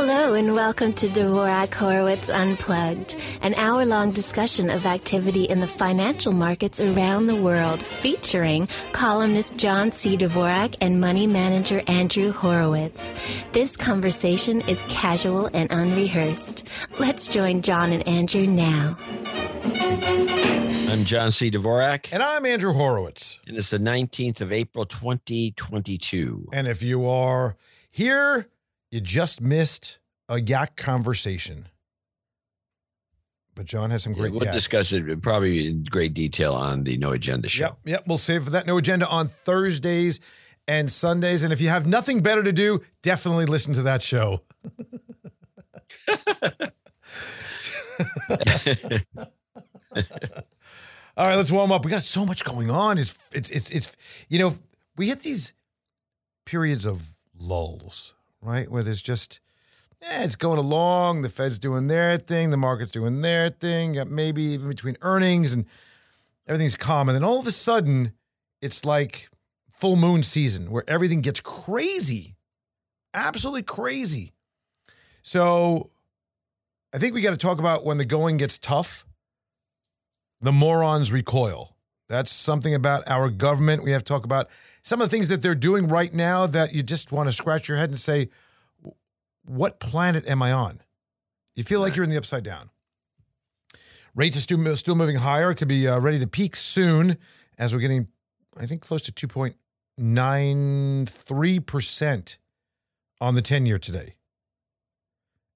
Hello and welcome to Dvorak Horowitz Unplugged, an hour long discussion of activity in the financial markets around the world, featuring columnist John C. Dvorak and money manager Andrew Horowitz. This conversation is casual and unrehearsed. Let's join John and Andrew now. I'm John C. Dvorak. And I'm Andrew Horowitz. And it's the 19th of April, 2022. And if you are here, you just missed a yak conversation. But John has some great. Yeah, we'll yak. discuss it probably in great detail on the No Agenda show. Yep, yep. We'll save for that no agenda on Thursdays and Sundays. And if you have nothing better to do, definitely listen to that show. All right, let's warm up. We got so much going on. It's it's it's it's you know we hit these periods of lulls, right? Where there's just yeah, it's going along. The Fed's doing their thing, the market's doing their thing. Uh, maybe even between earnings and everything's calm, and then all of a sudden, it's like full moon season where everything gets crazy, absolutely crazy. So, I think we got to talk about when the going gets tough the morons recoil. That's something about our government. We have to talk about some of the things that they're doing right now that you just want to scratch your head and say, what planet am I on? You feel like you're in the upside down. Rates are still, still moving higher. It could be uh, ready to peak soon as we're getting, I think, close to 2.93% on the 10 year today.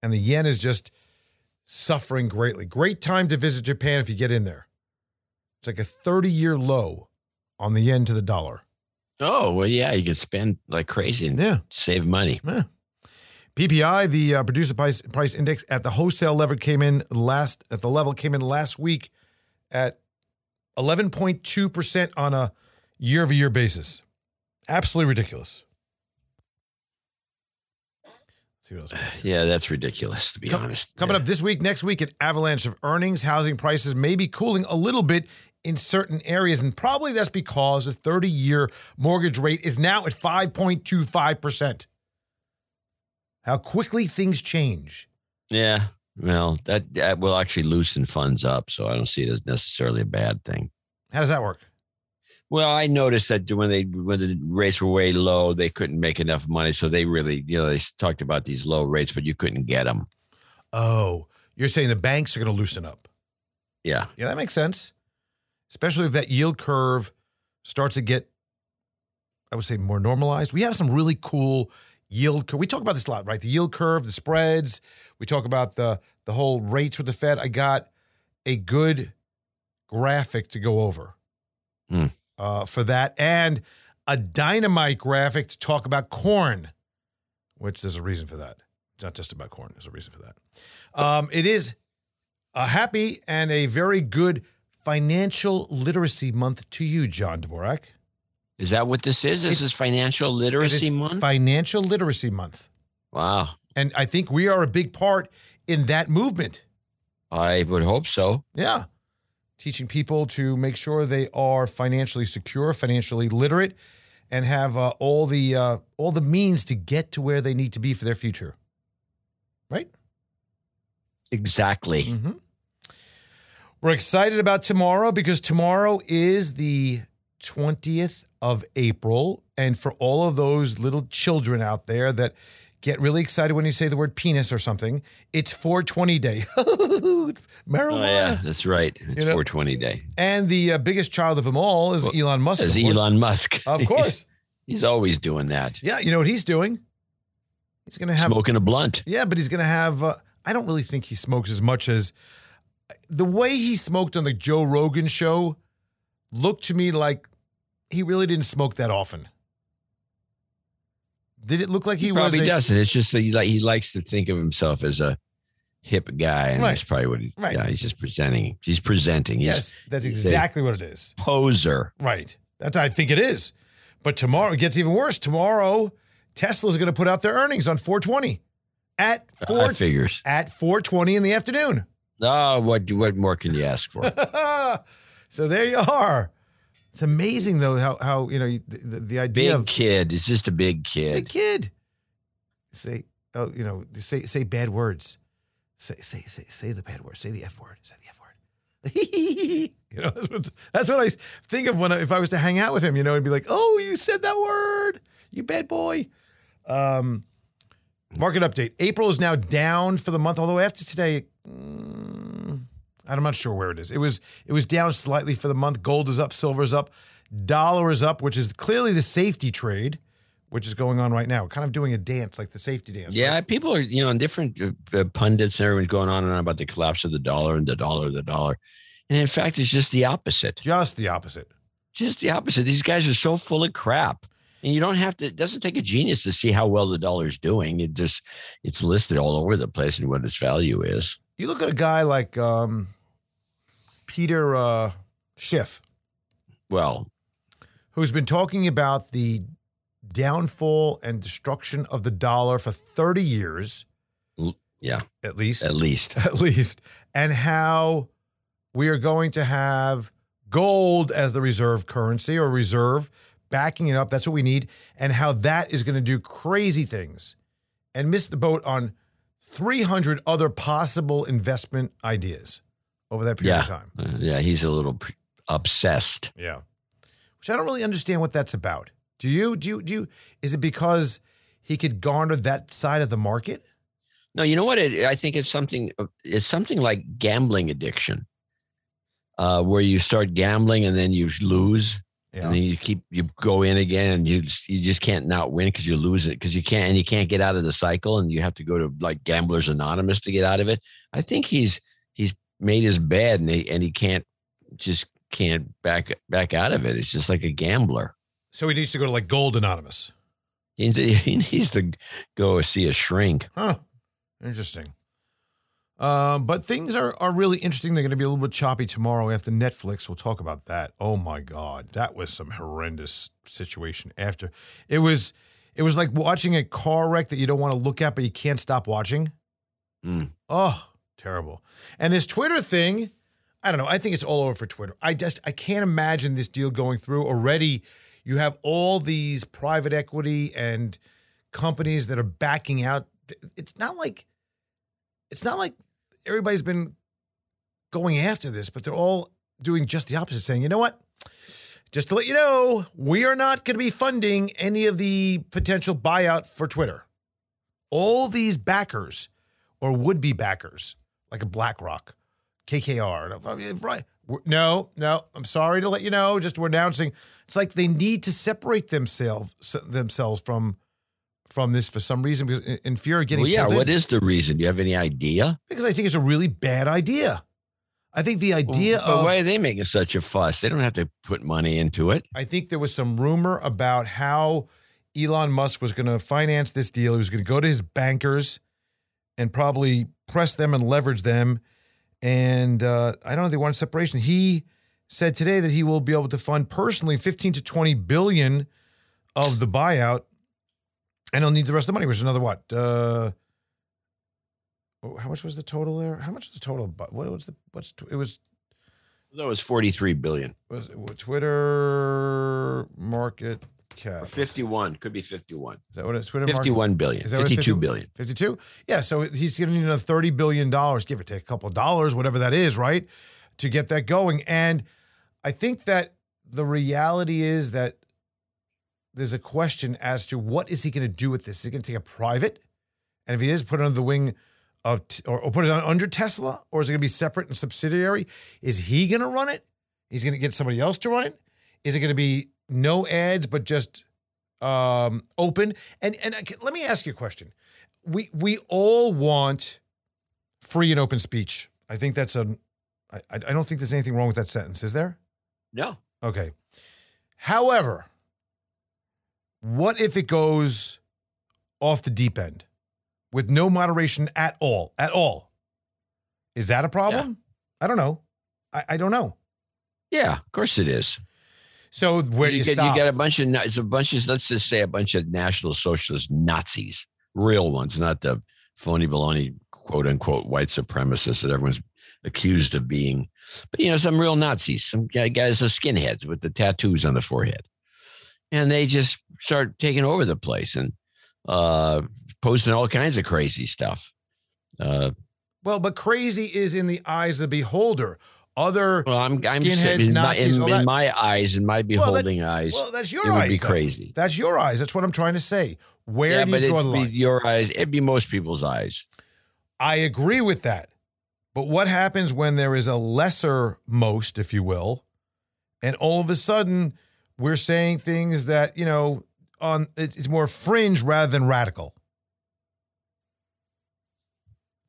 And the yen is just suffering greatly. Great time to visit Japan if you get in there. It's like a 30 year low on the yen to the dollar. Oh, well, yeah, you could spend like crazy and Yeah. save money. Yeah. PPI, the uh, producer price, price index at the wholesale level came in last at the level came in last week at 11.2% on a year over year basis. Absolutely ridiculous. See what else. Yeah, that's ridiculous, to be Com- honest. Coming Yeah. up this week, next week, an avalanche of earnings. Housing prices may be cooling a little bit in certain areas. And probably that's because the 30 year mortgage rate is now at 5.25%. How quickly things change. Yeah. Well, that, that will actually loosen funds up. So I don't see it as necessarily a bad thing. How does that work? Well, I noticed that when they when the rates were way low, they couldn't make enough money. So they really, you know, they talked about these low rates, but you couldn't get them. Oh, you're saying the banks are going to loosen up. Yeah. Yeah, that makes sense. Especially if that yield curve starts to get, I would say, more normalized. We have some really cool yield curve. We talk about this a lot, right? The yield curve, the spreads. We talk about the the whole rates with the Fed. I got a good graphic to go over Hmm. uh, for that, and a dynamite graphic to talk about corn, which there's a reason for that. It's not just about corn. There's a reason for that. Um, it is a happy and a very good financial literacy month to you, John Dvorak. Is that what this is? This It's- is financial literacy is month? Financial literacy month. wow. And I think we are a big part in that movement. I would hope so. Yeah. Teaching people to make sure they are financially secure, financially literate, and have uh, all the uh, all the means to get to where they need to be for their future. Right? Exactly. Mm-hmm. We're excited about tomorrow because tomorrow is the 20th of April. And for all of those little children out there that get really excited when you say the word penis or something, it's 420 day. Marijuana. Oh, yeah, that's right. It's You know- 420 day. And the uh, biggest child of them all is Well, Elon Musk. Course. Elon Musk. Of course. He's always doing that. yeah. You know what he's doing? He's going to have. Smoking a blunt. Yeah, but he's going to have. Uh, I don't really think he smokes as much as the way he smoked on the Joe Rogan show looked to me like he really didn't smoke that often. Did it look like he, He was? probably a- doesn't. It's just that he, like, he likes to think of himself as a hip guy. And Right. that's probably what he's, Right. yeah, he's just presenting. He's presenting. He's Yes, that's exactly what it is. poser. Right. That's I think it is. But tomorrow it gets even worse. Tomorrow, Tesla's going to put out their earnings on 420 at four I figures. at 420 in the afternoon. Oh, what, what more can you ask for? so there you are. It's amazing though how how you know the, the, the idea Big of kid. is just a big kid. big kid. Say oh, you know, say say bad words. Say say say say the bad word. Say the f word. Say the f word. you know, that's what, that's what I think of when I, if I was to hang out with him. You know, I'd be like, "Oh, you said that word, you bad boy." Um, market update: April is now down for the month. Although after today, mm, I'm not sure where it is. It was it was down slightly for the month. Gold is up, silver is up, dollar is up, which is clearly the safety trade which is going on right now, kind of doing a dance like the safety dance. Yeah, right? people are, you know, and different uh, uh, pundits and everyone's going on and on about the collapse of the dollar and the dollar, the dollar. And in fact, it's just the opposite. Just the opposite. Just the opposite. These guys are so full of crap. And you don't have to, it doesn't take a genius to see how well the dollar is doing. It just, it's listed all over the place and what its value is. You look at a guy like um, Peter uh, Schiff. Well, who's been talking about the downfall and destruction of the dollar for 30 years. Yeah. At least. At least. At least. And how we are going to have gold as the reserve currency or reserve backing it up. That's what we need. And how that is going to do crazy things and miss the boat on 300 other possible investment ideas over that period yeah. of time. Uh, yeah. He's a little obsessed. Yeah. Which I don't really understand what that's about. Do you? Do you? Do you? Is it because he could garner that side of the market? No, you know what? It, I think it's something. It's something like gambling addiction, uh, where you start gambling and then you lose, yeah. and then you keep you go in again, and you you just can't not win because you lose it because you can't and you can't get out of the cycle, and you have to go to like Gamblers Anonymous to get out of it. I think he's made his bed, and he and he can't just can't back back out of it. It's just like a gambler. So he needs to go to like Gold Anonymous. He needs to go see a shrink. Huh. Interesting. Um, but things are, are really interesting. They're going to be a little bit choppy tomorrow after Netflix. We'll talk about that. Oh my God, that was some horrendous situation. After it was, it was like watching a car wreck that you don't want to look at, but you can't stop watching. Mm. Oh, terrible! And this Twitter thing, I don't know. I think it's all over for Twitter. I just I can't imagine this deal going through already you have all these private equity and companies that are backing out. It's not like it's not like everybody's been going after this, but they're all doing just the opposite, saying, you know what? Just to let you know, we are not going to be funding any of the potential buyout for Twitter. All these backers or would be backers, like a BlackRock, KKR, right? No, no, I'm sorry to let you know. Just we're announcing. It's like they need to separate themselves themselves from from this for some reason because in fear of getting. Well, yeah. What in. is the reason? Do you have any idea? Because I think it's a really bad idea. I think the idea well, of why are they making such a fuss? They don't have to put money into it. I think there was some rumor about how Elon Musk was going to finance this deal. He was going to go to his bankers and probably press them and leverage them and uh, I don't know. They want separation. He said today that he will be able to fund personally 15 to 20 billion of the buyout, and he'll need the rest of the money, which is another what? Uh, oh, how much was the total there? How much was the total? What was the what's it was? That was 43 billion. Was it, Twitter market cap. 51. Could be 51. Is that what it's Twitter 51 market? billion. 52 50, billion. 52? Yeah. So he's going to need another $30 billion, give or take a couple of dollars, whatever that is, right? To get that going. And I think that the reality is that there's a question as to what is he going to do with this? Is he going to take a private? And if he is, put it under the wing of, or, or put it on under Tesla, or is it going to be separate and subsidiary? Is he going to run it? He's going to get somebody else to run it? Is it going to be no ads, but just um, open. And and let me ask you a question. We we all want free and open speech. I think that's a. I, I don't think there's anything wrong with that sentence. Is there? No. Okay. However, what if it goes off the deep end with no moderation at all? At all? Is that a problem? Yeah. I don't know. I, I don't know. Yeah, of course it is. So where you, you get, stop? You get a bunch of it's a bunch of let's just say a bunch of national socialist Nazis, real ones, not the phony baloney quote unquote white supremacists that everyone's accused of being. But you know, some real Nazis, some guys are skinheads with the tattoos on the forehead, and they just start taking over the place. And uh, posting all kinds of crazy stuff. Uh, well, but crazy is in the eyes of the beholder. Other well, I'm, I'm skinheads, in, Nazis, my, in, that- in my eyes, in my beholding well, eyes, well, that's your it would eyes. be though. crazy. That's your eyes. That's what I'm trying to say. Where yeah, do you draw it'd the be line? your eyes. It'd be most people's eyes. I agree with that. But what happens when there is a lesser most, if you will, and all of a sudden we're saying things that, you know, on it's more fringe rather than radical.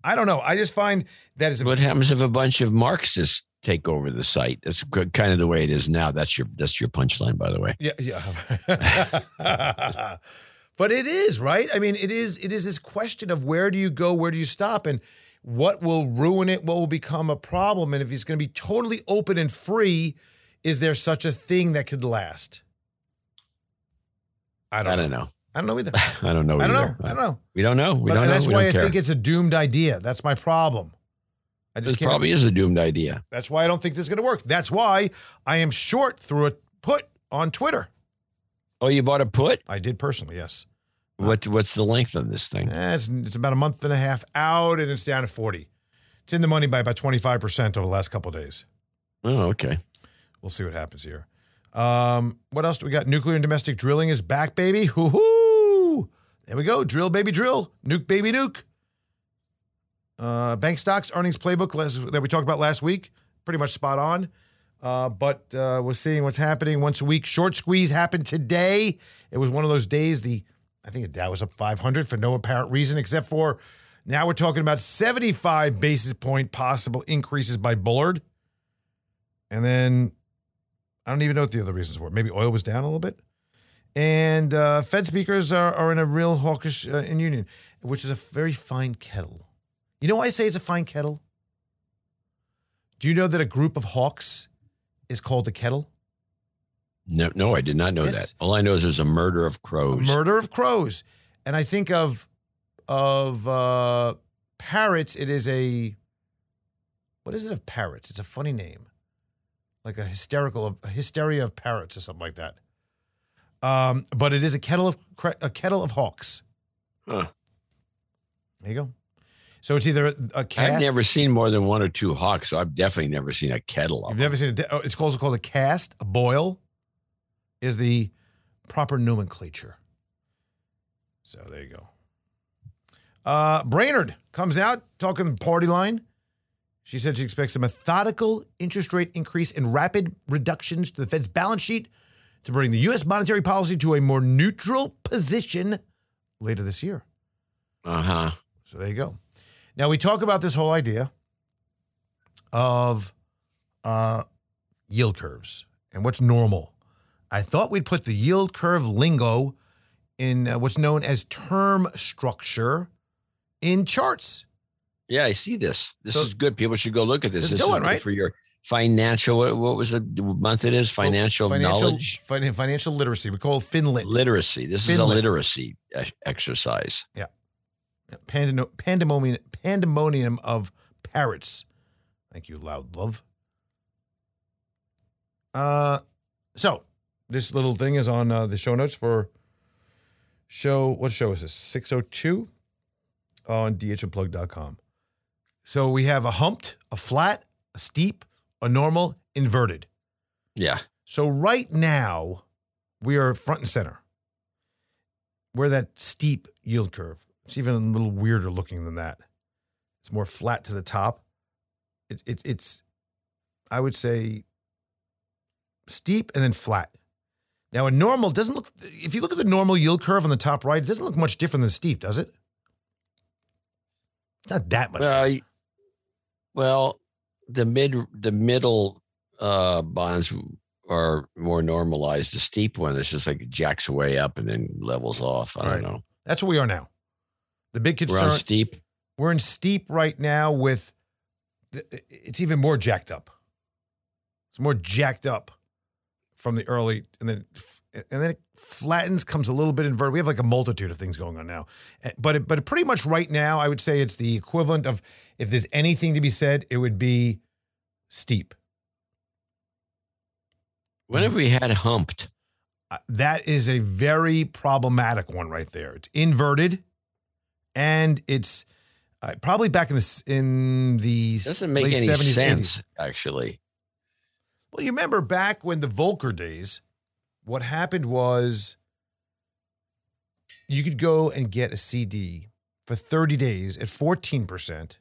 I don't know. I just find that it's What happens if a bunch of Marxists take over the site? That's kind of the way it is now. That's your that's your punchline, by the way. Yeah, yeah. but it is, right? I mean, it is it is this question of where do you go, where do you stop and what will ruin it, what will become a problem and if it's going to be totally open and free, is there such a thing that could last? I don't, I know. don't know. I don't know either. I don't know. I don't either. know. I don't know. We don't know. We But don't know. that's we why I care. think it's a doomed idea. That's my problem. I just This probably is a doomed idea. that's why I don't think this is going to work. That's why I am short through a put on Twitter. Oh, you bought a put? I did personally, yes. What What's the length of this thing? Eh, it's, it's about a month and a half out, and it's down to 40. It's in the money by about 25% over the last couple of days. Oh, okay. We'll see what happens here. Um, what else do we got? Nuclear and domestic drilling is back, baby. Hoo-hoo! There we go. Drill, baby, drill. Nuke, baby, nuke. Uh, bank stocks earnings playbook last, that we talked about last week. Pretty much spot on. Uh, but uh, we're seeing what's happening once a week. Short squeeze happened today. It was one of those days. The I think the Dow was up 500 for no apparent reason, except for now we're talking about 75 basis point possible increases by Bullard. And then I don't even know what the other reasons were. Maybe oil was down a little bit. And uh, Fed speakers are, are in a real hawkish uh, in union, which is a very fine kettle. You know why I say it's a fine kettle? Do you know that a group of hawks is called a kettle? No, no, I did not know Yes. that. All I know is there's a murder of A crows. murder of crows. And I think of of uh, parrots. It is a what is it of parrots? It's a funny name, like a hysterical a hysteria of parrots or something like that. Um, but it is a kettle of a kettle of hawks. Huh. There you go. So it's either a cat. I've never seen more than one or two hawks, so I've definitely never seen a kettle of You've never seen it. Oh, it's also called a cast. A boil is the proper nomenclature. So there you go. Uh, Brainard comes out talking party line. She said she expects a methodical interest rate increase and rapid reductions to the Fed's balance sheet to bring the U.S. monetary policy to a more neutral position later this year. Uh huh. So there you go. Now we talk about this whole idea of uh, yield curves and what's normal. I thought we'd put the yield curve lingo in uh, what's known as term structure in charts. Yeah, I see this. This So- is good. People should go look at this. It's This going, is good right? for your financial. What, what was the month it is? Financial, financial knowledge, fin- financial literacy. We call it FinLit. literacy. This is a literacy e- exercise. Pandem- pandemonium, pandemonium of parrots. Thank you, loud love. Uh, so this little thing is on uh, the show notes for show. What show is this? Six hundred two on dhnplug.com. So we have a humped, a flat, a steep, a normal, inverted. Yeah. So right now, we are front and center. We're that steep yield curve. It's even a little weirder looking than that. It's more flat to the top. It, it, it's, I would say, steep and then flat. Now, a normal doesn't look, if you look at the normal yield curve on the top right, it doesn't look much different than steep, does it? It's not that much. Well, well, the mid, the middle uh, bonds are more normalized. The steep one is just like it jacks way up and then levels off. I Right. don't know. That's where we are now. The big We're concern. on steep. We're in steep right now with it's even more jacked up. It's more jacked up from the early and then and then it flattens comes a little bit inverted. We have like a multitude of things going on now. Eh, But it, but pretty much right now I would say it's the equivalent of if there's anything to be said it would be steep. When have we had humped? Uh, that is a very problematic one right there. It's inverted, and it's uh, probably back in the in the doesn't make any 70s, sense 80s. actually. Well, you remember back when the Volcker days, what happened was you could go and get a CD for 30 days at 14%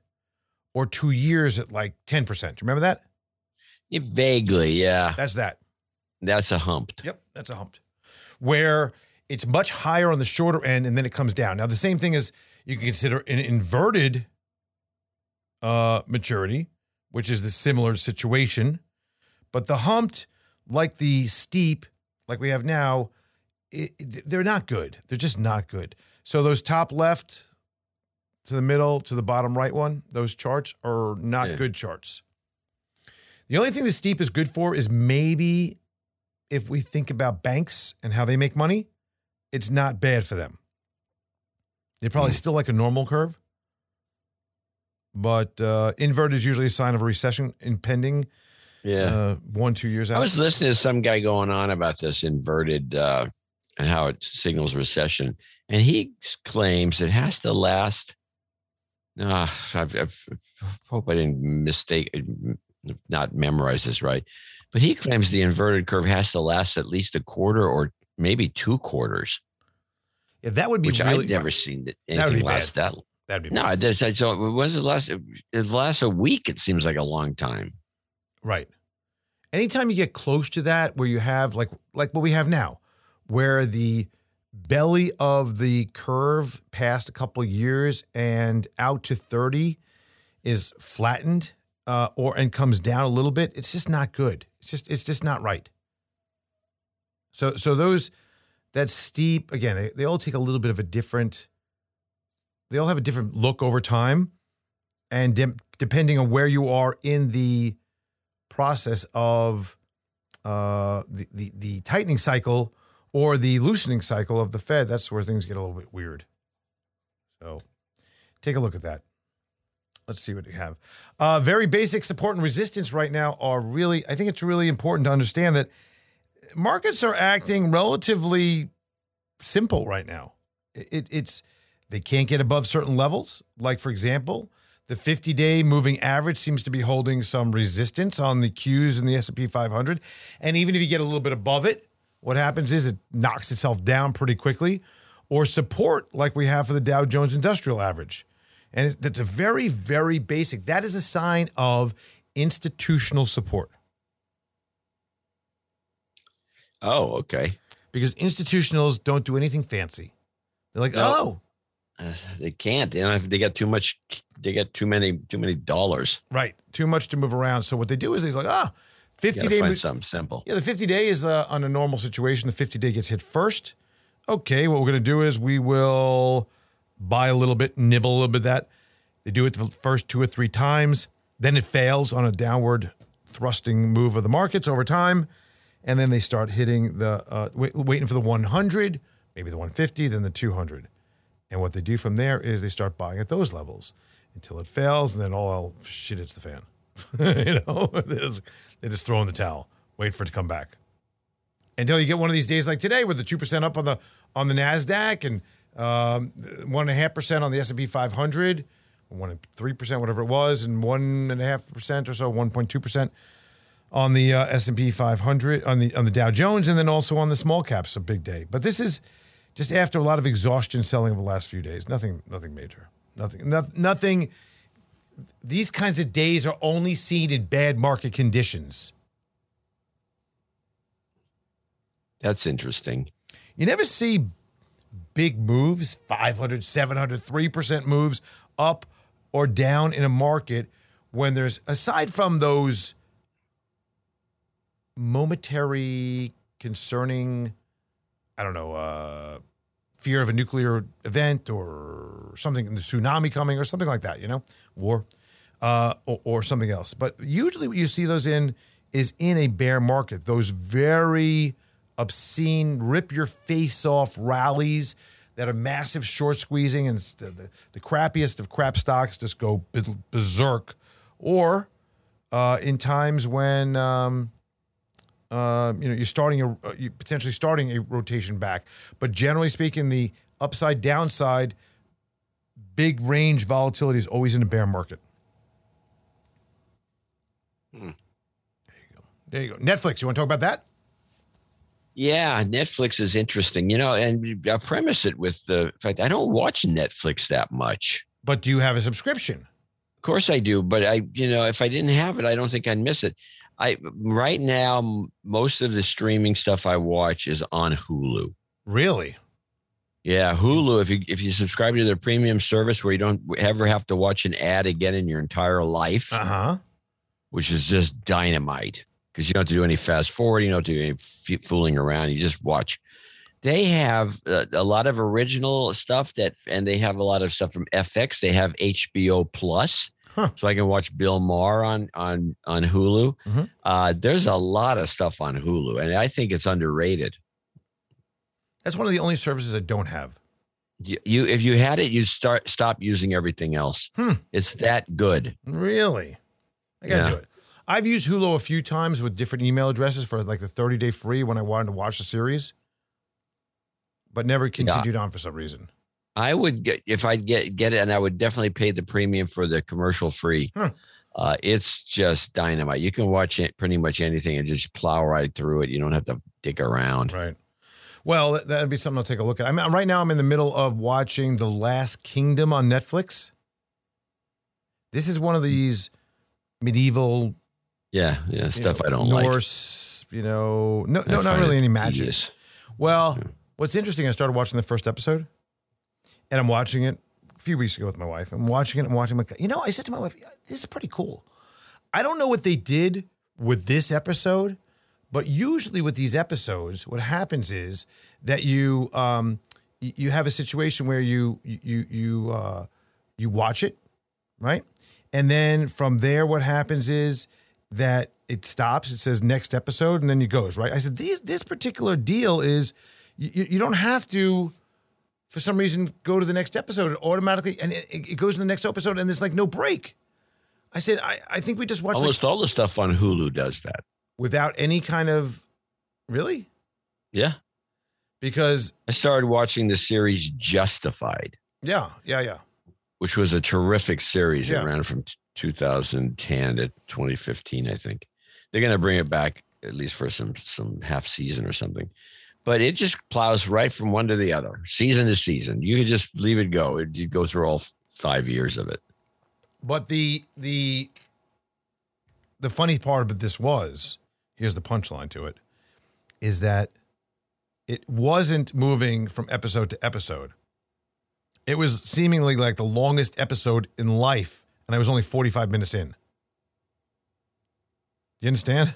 or two years at like 10%. Remember that? Yeah, vaguely, yeah. That's that. That's a humped. Yep, that's a humped. Where it's much higher on the shorter end and then it comes down. Now, the same thing is you can consider an inverted uh, maturity, which is the similar situation. But the humped, like the steep, like we have now, it, they're not good. They're just not good. So those top left to the middle to the bottom right one, those charts are not yeah. good charts. The only thing the steep is good for is maybe if we think about banks and how they make money, it's not bad for them. They probably mm. still like a normal curve, but uh, invert is usually a sign of a recession impending. Yeah, uh, one two years out. I was listening to some guy going on about this inverted uh, and how it signals recession, and he claims it has to last. Uh, I hope I didn't mistake, not memorize this right, but he claims the inverted curve has to last at least a quarter or maybe two quarters. Yeah, that would be which really, I've never seen that anything that last bad. that. That'd be no. Bad. Does, so when's it last? It lasts a week. It seems like a long time. Right. Anytime you get close to that, where you have like like what we have now, where the belly of the curve past a couple years and out to 30 is flattened uh, or and comes down a little bit, it's just not good. It's just it's just not right. So so those that steep again, they, they all take a little bit of a different they all have a different look over time. And de- depending on where you are in the process of uh, the, the, the tightening cycle or the loosening cycle of the Fed, that's where things get a little bit weird. So take a look at that. Let's see what we have. Uh, very basic support and resistance right now are really, I think it's really important to understand that markets are acting relatively simple right now. It, it's they can't get above certain levels. Like for example, the 50-day moving average seems to be holding some resistance on the Qs in the S&P 500, and even if you get a little bit above it, what happens is it knocks itself down pretty quickly, or support like we have for the Dow Jones Industrial Average. And that's a very, very basic. That is a sign of institutional support. Oh, okay. Because institutionals don't do anything fancy. They're like, no, oh, uh, they can't. They don't have, they got too much. They got too many too many dollars. Right, too much to move around. So what they do is they're like, ah, 50 day. Find something simple. Yeah, the 50 day is uh, on a normal situation. The 50 day gets hit first. Okay, what we're going to do is we will buy a little bit, nibble a little bit of that. They do it the first two or three times. Then it fails on a downward thrusting move of the markets over time and then they start hitting the uh, wait, waiting for the 100, maybe the 150, then the 200. And what they do from there is they start buying at those levels until it fails, and then all shit hits the fan. you know, they just, they just throw in the towel, wait for it to come back. Until you get one of these days like today, with the two percent up on the on the Nasdaq and um, one and a half percent on the S and P 500, one three percent, whatever it was, and one and a half percent or so, one point two percent on the uh, S&P 500 on the on the Dow Jones and then also on the small caps a big day. But this is just after a lot of exhaustion selling over the last few days. Nothing nothing major. Nothing no, nothing these kinds of days are only seen in bad market conditions. That's interesting. You never see big moves, 500, 700, 3% moves up or down in a market when there's aside from those momentary concerning, I don't know, uh, fear of a nuclear event or something, the tsunami coming or something like that, you know, war uh, or, or something else. But usually what you see those in is in a bear market, those very obscene, rip your face off rallies that are massive short squeezing and the, the, the crappiest of crap stocks just go berserk. Or uh, in times when um, uh, you know, you're starting a uh, you potentially starting a rotation back. But generally speaking, the upside downside, big range volatility is always in a bear market. Hmm. There you go. There you go. Netflix. You want to talk about that? Yeah, Netflix is interesting, you know, and I premise it with the fact I don't watch Netflix that much. But do you have a subscription? Of course I do, but I, you know, if I didn't have it, I don't think I'd miss it. I right now most of the streaming stuff I watch is on Hulu. Really? Yeah, Hulu. If you if you subscribe to their premium service, where you don't ever have to watch an ad again in your entire life, uh huh, which is just dynamite because you don't have to do any fast forward, you don't have to do any f- fooling around. You just watch. They have a, a, lot of original stuff that, and they have a lot of stuff from FX. They have HBO Plus, huh. so I can watch Bill Maher on on on Hulu. Mm-hmm. Uh, there's a lot of stuff on Hulu, and I think it's underrated. That's one of the only services I don't have. You, you if you had it, you'd start stop using everything else. Hmm. It's that good. Really, I gotta yeah. do it. I've used Hulu a few times with different email addresses for like the 30 day free when I wanted to watch the series, but never continued yeah. on for some reason. I would get if I get get it, and I would definitely pay the premium for the commercial free. Huh. Uh, it's just dynamite. You can watch it pretty much anything and just plow right through it. You don't have to dig around. Right. Well, that'd be something I'll take a look at. I mean, right now I'm in the middle of watching The Last Kingdom on Netflix. This is one of these medieval yeah, yeah, stuff know, I don't Norse, like. you know, no, no, not really any magic. Well, what's interesting, I started watching the first episode, and I'm watching it a few weeks ago with my wife. I'm watching it. I'm watching. My, you know, I said to my wife, "This is pretty cool." I don't know what they did with this episode, but usually with these episodes, what happens is that you um, you have a situation where you you you uh, you watch it, right, and then from there, what happens is that it stops. It says next episode, and then it goes right. I said these this particular deal is you, you don't have to for some reason go to the next episode. It automatically and it, it goes to the next episode, and there's like no break. I said I, I think we just watched almost like, all the stuff on Hulu does that without any kind of really. Yeah, because I started watching the series Justified. Yeah, yeah, yeah. Which was a terrific series. Yeah. It ran from 2010 to 2015, I think. They're going to bring it back at least for some some half season or something. But it just plows right from one to the other, season to season. You could just leave it go. It, you go through all five years of it. But the the the funny part of this was here's the punchline to it is that it wasn't moving from episode to episode. It was seemingly like the longest episode in life and I was only 45 minutes in. Do you understand?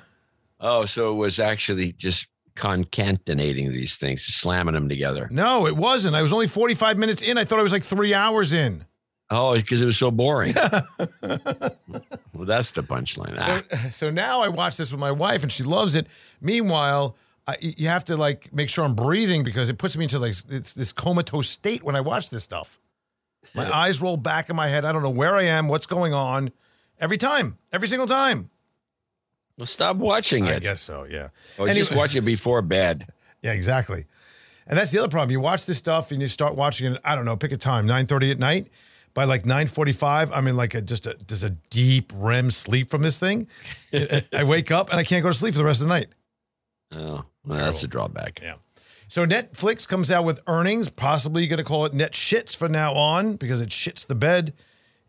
Oh, so it was actually just concatenating these things, slamming them together. No, it wasn't. I was only 45 minutes in. I thought I was like three hours in. Oh, because it was so boring. well, that's the punchline. So, ah. so now I watch this with my wife and she loves it. Meanwhile, I, you have to like make sure I'm breathing because it puts me into like it's this comatose state when I watch this stuff. My eyes roll back in my head. I don't know where I am, what's going on. Every time, every single time. Well, stop watching it. I guess so, yeah. Or anyway, just watch it before bed. Yeah, exactly. And that's the other problem. You watch this stuff and you start watching it, I don't know, pick a time, 9.30 at night. By like 9.45, I'm in like a, just a, just a deep REM sleep from this thing. I wake up and I can't go to sleep for the rest of the night. Oh, well, that's a drawback. Yeah. So Netflix comes out with earnings, possibly you're going to call it net shits from now on because it shits the bed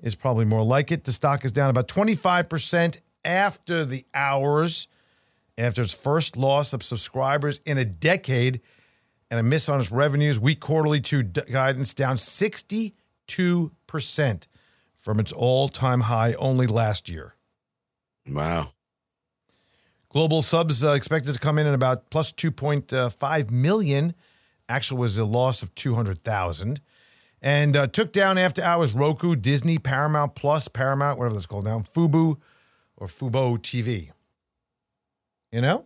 is probably more like it. The stock is down about 25% after the hours, after its first loss of subscribers in a decade and a miss on its revenues. Weak quarterly two guidance down 62% from its all-time high only last year. Wow. Global subs uh, expected to come in at about plus 2.5 million. Actual was a loss of 200,000. And uh, took down after hours Roku, Disney, Paramount Plus, Paramount, whatever that's called now, Fubo or Fubo TV. You know?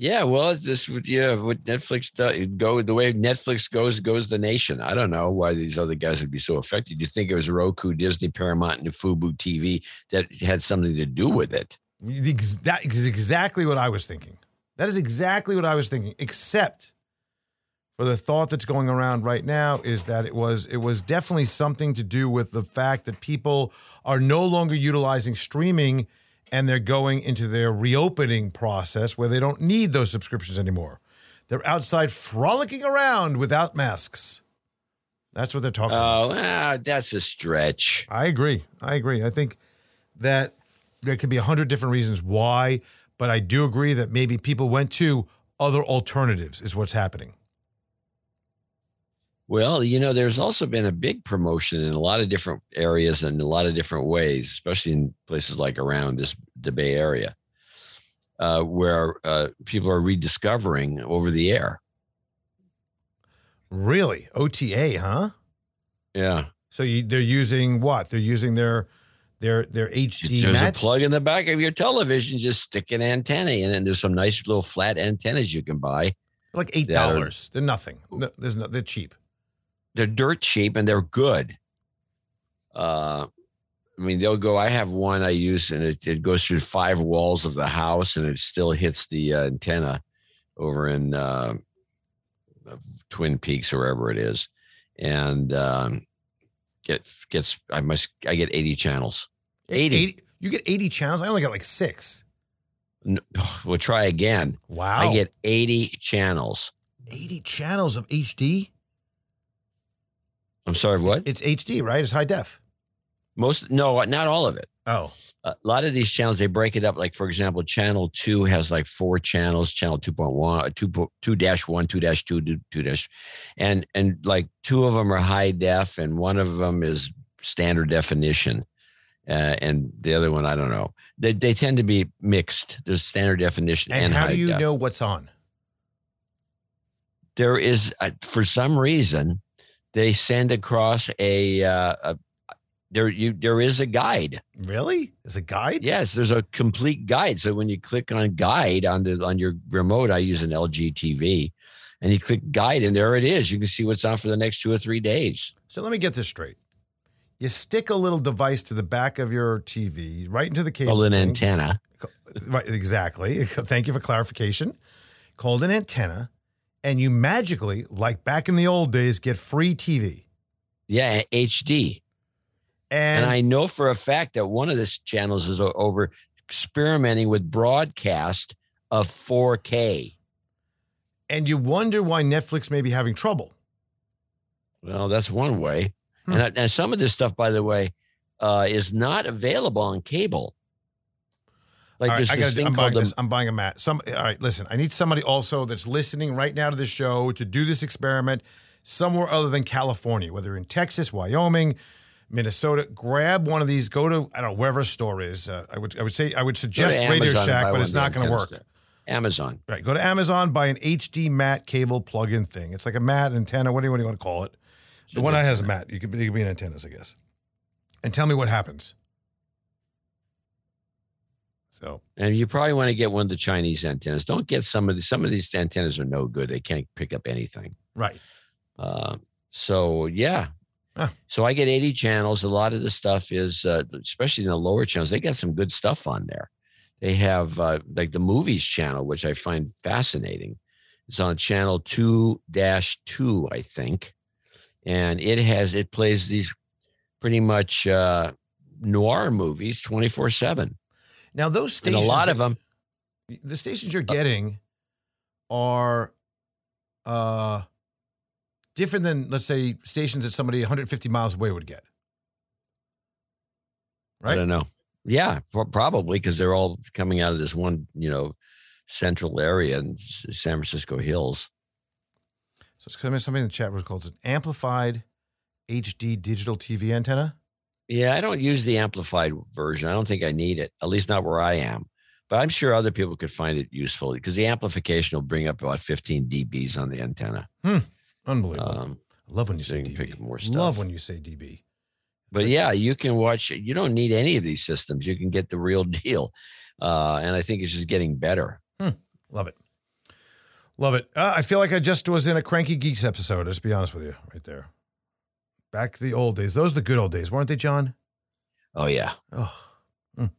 Yeah, well, this would yeah, what Netflix does go the way Netflix goes goes the nation. I don't know why these other guys would be so affected. You think it was Roku, Disney, Paramount, and Fubo TV that had something to do with it? That is exactly what I was thinking. That is exactly what I was thinking, except for the thought that's going around right now is that it was it was definitely something to do with the fact that people are no longer utilizing streaming and they're going into their reopening process where they don't need those subscriptions anymore. They're outside frolicking around without masks. That's what they're talking oh, about. Ah, that's a stretch. I agree. I agree. I think that there could be a hundred different reasons why, but I do agree that maybe people went to other alternatives is what's happening. Well, you know, there's also been a big promotion in a lot of different areas and a lot of different ways, especially in places like around this the Bay Area, uh, where uh, people are rediscovering over the air. Really, OTA, huh? Yeah. So you, they're using what? They're using their their their HD. There's a plug in the back of your television. Just stick an antenna in, and there's some nice little flat antennas you can buy. Like eight dollars. They're nothing. there's no. They're cheap they're dirt cheap and they're good. Uh, I mean, they'll go. I have one I use, and it, it goes through five walls of the house, and it still hits the uh, antenna over in uh, Twin Peaks or wherever it is, and um, gets gets. I must. I get eighty channels. 80. 80. You get eighty channels. I only got like six. No, we'll try again. Wow. I get eighty channels. Eighty channels of HD. I'm sorry, what? It's HD, right? It's high def. Most no, not all of it. Oh. A lot of these channels they break it up. Like for example, channel two has like four channels. Channel 2.1, 2, 2 dash one, two dash two, two dash, and and like two of them are high def, and one of them is standard definition, uh, and the other one I don't know. They they tend to be mixed. There's standard definition and, and how do you def. know what's on? There is uh, for some reason they send across a, uh, a there you there is a guide. Really? Is a guide? Yes, there's a complete guide. So when you click on guide on the on your remote, I use an LG TV, and you click guide, and there it is. You can see what's on for the next two or three days. So let me get this straight. You stick a little device to the back of your TV, right into the cable. Called an thing. antenna. Right, exactly. Thank you for clarification. Called an antenna and you magically, like back in the old days, get free TV. Yeah, HD. And, and I know for a fact that one of the channels is over experimenting with broadcast of 4K. And you wonder why Netflix may be having trouble. Well, that's one way. Hmm. And, and some of this stuff, by the way, uh, is not available on cable. Like right, this thing I'm buying this. I'm buying a mat. Some all right, listen. I need somebody also that's listening right now to the show to do this experiment somewhere other than California, whether in Texas, Wyoming, Minnesota. Grab one of these. Go to I don't know wherever a store is. Uh, I would I would say I would suggest Radio Shack, but it's not going to work. There. Amazon. Right. Go to Amazon. Buy an HD mat cable plug-in thing. It's like a mat antenna. What do you, what do you want to call it? The one that has a mat. You could, it could be an antennas, I guess. And tell me what happens. So, and you probably want to get one of the Chinese antennas. Don't get some of these. Some of these antennas are no good. They can't pick up anything. Right. Uh, so yeah. Huh. So I get 80 channels. A lot of the stuff is, uh, especially in the lower channels, they got some good stuff on there. They have uh, like the movies channel, which I find fascinating. It's on channel two dash two, I think, and it has it plays these pretty much uh, noir movies 24 seven. Now those stations, a lot of them, the stations you're getting are uh, different than let's say stations that somebody 150 miles away would get. Right? I don't know. Yeah, probably because they're all coming out of this one, you know, central area in San Francisco Hills. So it's coming. something in the chat was called an amplified HD digital TV antenna. Yeah, I don't use the amplified version. I don't think I need it, at least not where I am. But I'm sure other people could find it useful because the amplification will bring up about 15 dBs on the antenna. Hmm. Unbelievable. Um, I love when you so say you dB. more stuff. Love when you say dB. But yeah, you can watch. You don't need any of these systems. You can get the real deal, uh, and I think it's just getting better. Hmm. Love it. Love it. Uh, I feel like I just was in a Cranky Geeks episode. Let's be honest with you, right there. Back to the old days. Those are the good old days, weren't they, John? Oh yeah. Oh. Mm.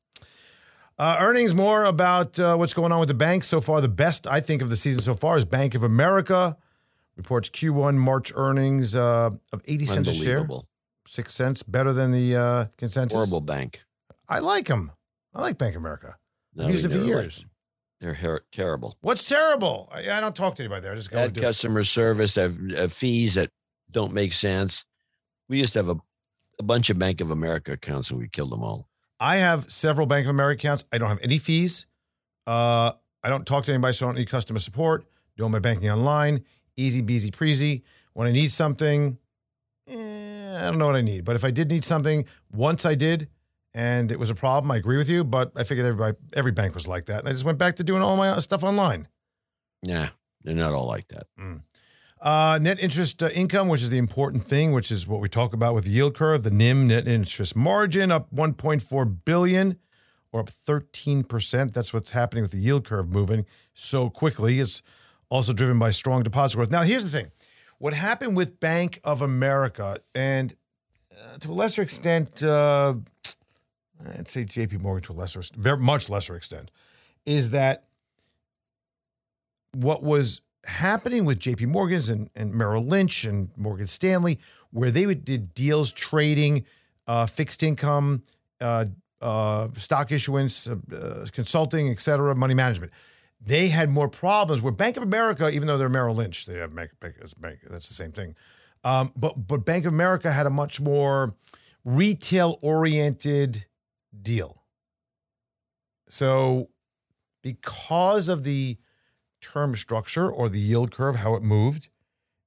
Uh, earnings more about uh, what's going on with the banks so far. The best, I think, of the season so far is Bank of America. Reports Q1 March earnings uh, of 80 cents a share. Six cents better than the uh, consensus. Horrible bank. I like them. I like Bank of America. No, I've used it for years. They're her- terrible. What's terrible? I, I, don't talk to anybody there. I just go Bad customer it. service, have, have fees that don't make sense. We used to have a, a bunch of Bank of America accounts and we killed them all. I have several Bank of America accounts. I don't have any fees. Uh, I don't talk to anybody, so I don't need customer support. Doing my banking online, easy beasy preasy. When I need something, eh, I don't know what I need. But if I did need something, once I did, and it was a problem. I agree with you, but I figured everybody, every bank was like that, and I just went back to doing all my stuff online. Yeah, they're not all like that. Mm. Uh, net interest uh, income, which is the important thing, which is what we talk about with the yield curve, the NIM net interest margin up 1.4 billion or up 13%. That's what's happening with the yield curve moving so quickly. It's also driven by strong deposit growth. Now, here's the thing. What happened with Bank of America and uh, to a lesser extent, uh, I'd say JP Morgan to a lesser, very much lesser extent, is that what was happening with JP Morgan's and, and Merrill Lynch and Morgan Stanley, where they did deals trading, uh, fixed income, uh, uh, stock issuance, uh, uh, consulting, et cetera, money management. They had more problems where Bank of America, even though they're Merrill Lynch, they have bank, bank that's the same thing. Um, but but Bank of America had a much more retail oriented deal. So because of the term structure or the yield curve, how it moved,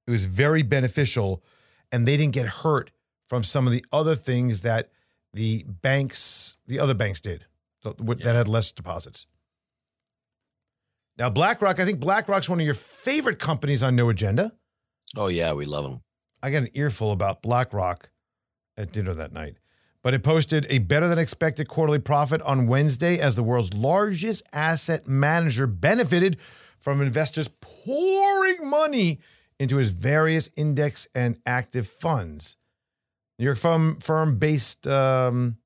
it was very beneficial. And they didn't get hurt from some of the other things that the banks, the other banks did that yeah. had less deposits. Now, BlackRock, I think BlackRock's one of your favorite companies on No Agenda. Oh, yeah, we love them. I got an earful about BlackRock at dinner that night. But it posted a better than expected quarterly profit on Wednesday as the world's largest asset manager benefited from investors pouring money into his various index and active funds. New York firm, firm based um,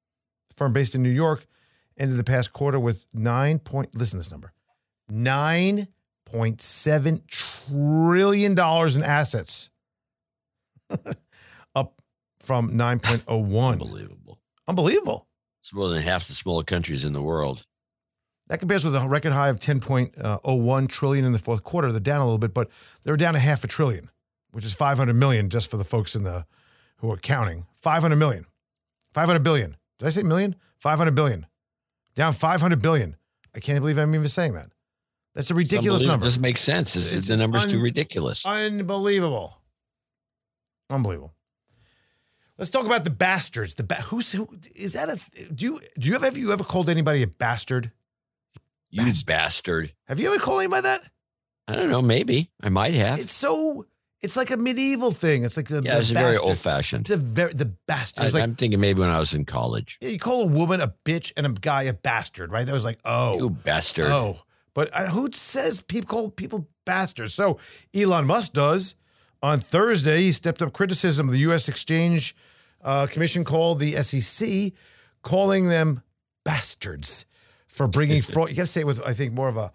firm based in New York ended the past quarter with nine point. Listen to this number: nine point seven trillion dollars in assets, up from nine point oh one. Unbelievable! Unbelievable! It's more than half the smaller countries in the world. That compares with a record high of 10.01 uh, trillion in the fourth quarter. They're down a little bit, but they're down a half a trillion, which is 500 million just for the folks in the who are counting. 500 million. 500 billion. Did I say million? 500 billion. Down 500 billion. I can't believe I'm even saying that. That's a ridiculous number. It doesn't make sense. It's, it's the number's un- too ridiculous. Unbelievable. Unbelievable. Let's talk about the bastards. The ba- who's who is that a do you do you ever have you ever called anybody a bastard? You bastard. bastard. Have you ever called anybody that? I don't know. Maybe I might have. It's so. It's like a medieval thing. It's like the yeah. The it's very old fashioned. It's a very the bastard. I, like, I'm thinking maybe when I was in college. Yeah, you call a woman a bitch and a guy a bastard, right? That was like oh, you bastard. Oh, but uh, who says people call people bastards? So Elon Musk does. On Thursday, he stepped up criticism of the U.S. Exchange uh, Commission called the SEC, calling them bastards for bringing fraud. You got to say it with, I think, more of a,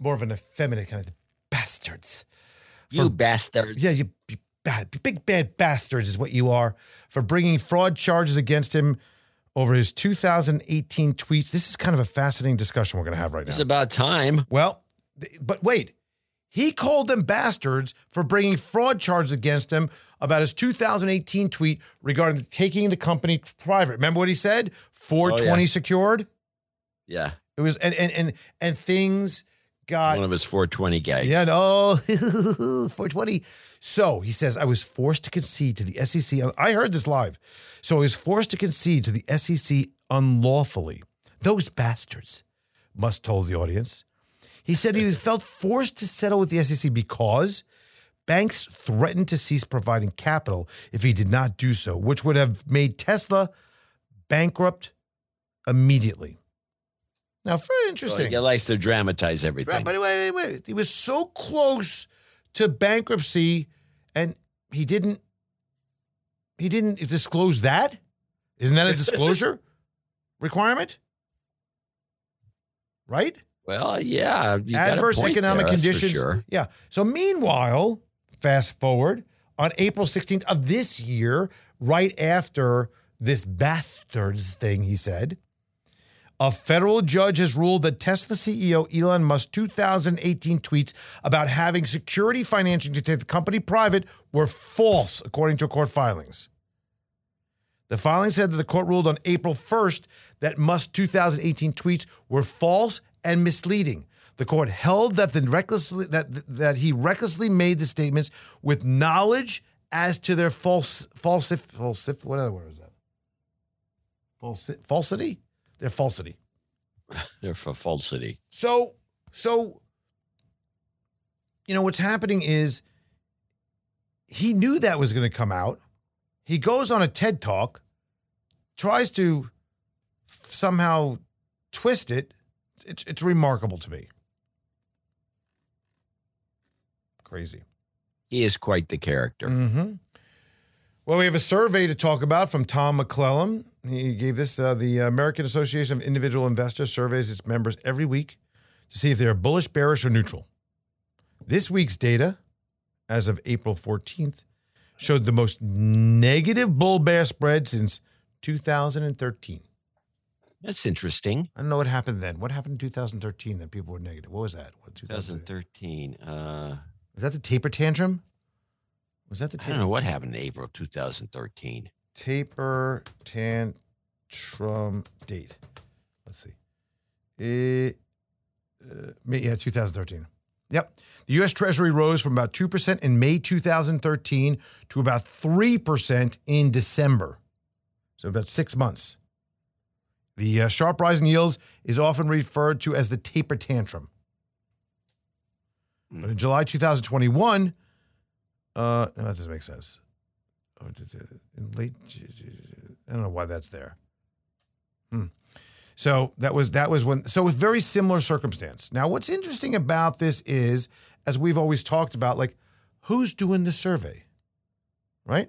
more of an effeminate kind of bastards. For, you bastards. Yeah, you, you bad, big bad bastards is what you are for bringing fraud charges against him over his 2018 tweets. This is kind of a fascinating discussion we're going to have right now. It's about time. Well, but wait. He called them bastards for bringing fraud charges against him about his 2018 tweet regarding taking the company private. Remember what he said? 420 oh, yeah. secured? Yeah. It was and and and and things got one of his 420 gags. Yeah, no, 420. So he says, I was forced to concede to the SEC. I heard this live. So I was forced to concede to the SEC unlawfully. Those bastards, Musk told the audience. He said he was felt forced to settle with the SEC because banks threatened to cease providing capital if he did not do so, which would have made Tesla bankrupt immediately. Now, very interesting. He likes to dramatize everything. Right, but wait, wait, wait. He was so close to bankruptcy, and he didn't. He didn't disclose that. Isn't that a disclosure requirement? right? Well, yeah. Adverse economic there, conditions. Sure. Yeah. So meanwhile, fast forward on April 16th of this year, right after this bastards thing, he said, a federal judge has ruled that Tesla CEO Elon Musk's 2018 tweets about having security financing to take the company private were false, according to court filings. The filing said that the court ruled on April 1st that Musk's 2018 tweets were false and misleading. The court held that the recklessly that that he recklessly made the statements with knowledge as to their false false false what other word is that? False falsity? Their falsity. They're for falsity. So so you know what's happening is he knew that was going to come out. He goes on a TED talk, tries to somehow twist it. It's it's remarkable to me. Crazy. He is quite the character. Mm-hmm. Well, we have a survey to talk about from Tom McClellan. He gave this uh, the American Association of Individual Investors surveys its members every week to see if they are bullish, bearish, or neutral. This week's data, as of April 14th, showed the most negative bull bear spread since 2013. That's interesting. I don't know what happened then. What happened in 2013 that people were negative? What was that? What, 2013. Uh, was that the taper tantrum? Was that the taper? I don't know what happened in April 2013. Taper tantrum date. Let's see. It, uh, yeah, 2013. Yep. The U.S. Treasury rose from about 2% in May 2013 to about 3% in December. So about six months. The uh, sharp rise in yields is often referred to as the taper tantrum. Mm. But in July 2021, uh, no, that doesn't make sense. Oh, late, I don't know why that's there. Hmm. So that was that was when. So with very similar circumstance. Now, what's interesting about this is, as we've always talked about, like who's doing the survey, right?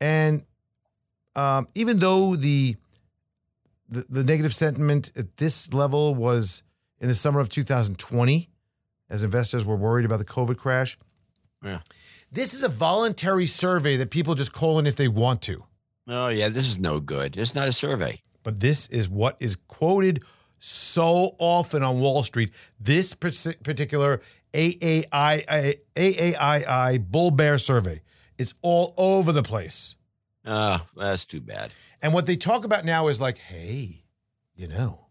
And um, even though the, the the negative sentiment at this level was in the summer of 2020, as investors were worried about the COVID crash. Yeah. This is a voluntary survey that people just call in if they want to. Oh, yeah, this is no good. It's not a survey. But this is what is quoted so often on Wall Street. This particular AAII, AAII Bull Bear survey. It's all over the place. Oh, that's too bad. And what they talk about now is like, hey, you know,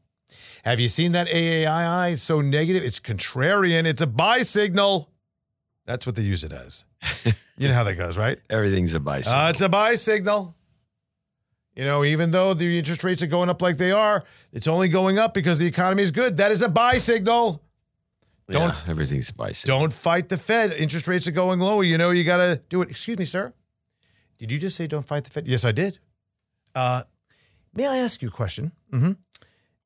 have you seen that AAII? It's so negative. It's contrarian. It's a buy signal. That's what they use it as. you know how that goes, right? Everything's a buy signal. Uh, it's a buy signal. You know, even though the interest rates are going up like they are, it's only going up because the economy is good. That is a buy signal. Don't yeah, everything's a buy signal. Don't fight the Fed. Interest rates are going lower. You know, you got to do it. Excuse me, sir. Did you just say don't fight the Fed? Yes, I did. Uh, may I ask you a question? Mm-hmm.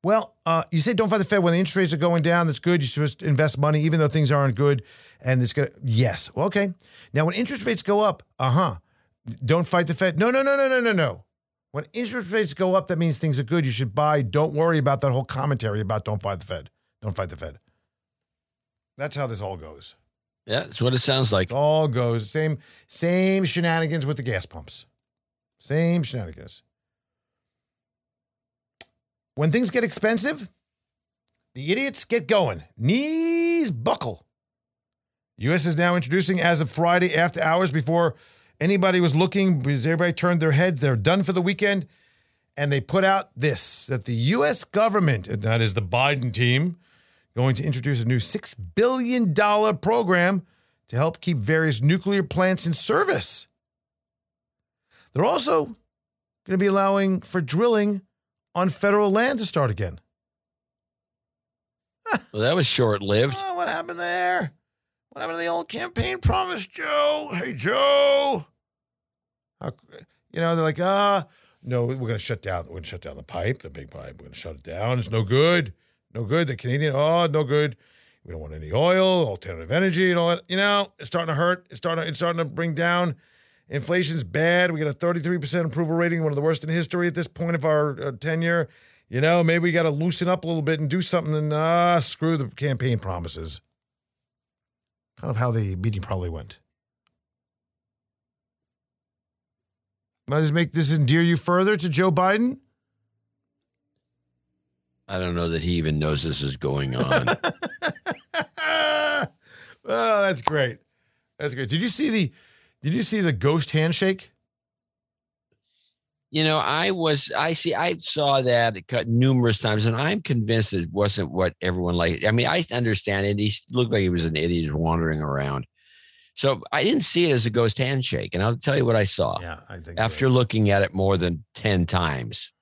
Well, uh, you say don't fight the Fed when the interest rates are going down. That's good. You're supposed to invest money, even though things aren't good. And it's gonna yes, well, okay. Now when interest rates go up, uh huh. Don't fight the Fed. No, no, no, no, no, no, no. When interest rates go up, that means things are good. You should buy. Don't worry about that whole commentary about don't fight the Fed. Don't fight the Fed. That's how this all goes. Yeah, that's what it sounds like. It all goes same same shenanigans with the gas pumps. Same shenanigans. When things get expensive, the idiots get going. Knees buckle. U.S. is now introducing as of Friday after hours before anybody was looking, because everybody turned their heads, they're done for the weekend. And they put out this that the U.S. government, and that is the Biden team, going to introduce a new $6 billion program to help keep various nuclear plants in service. They're also going to be allowing for drilling on federal land to start again. Well, that was short lived. Oh, what happened there? What happened to the old campaign promise, Joe? Hey, Joe. you know, they're like, ah, no, we're going to shut down. We're going to shut down the pipe, the big pipe. We're going to shut it down. It's no good. No good. The Canadian, oh, no good. We don't want any oil, alternative energy, and all that. You know, it's starting to hurt. It's starting. To, it's starting to bring down Inflation's bad. We got a 33% approval rating, one of the worst in history at this point of our uh, tenure. you know, maybe we got to loosen up a little bit and do something and uh, screw the campaign promises. Kind of how the meeting probably went. Might this make this endear you further to Joe Biden? I don't know that he even knows this is going on. oh, that's great. That's great. Did you see the did you see the ghost handshake? You know, I was I see I saw that cut numerous times, and I'm convinced it wasn't what everyone liked. I mean, I understand it. He looked like he was an idiot wandering around. So I didn't see it as a ghost handshake. And I'll tell you what I saw. Yeah, I think after looking at it more than 10 times.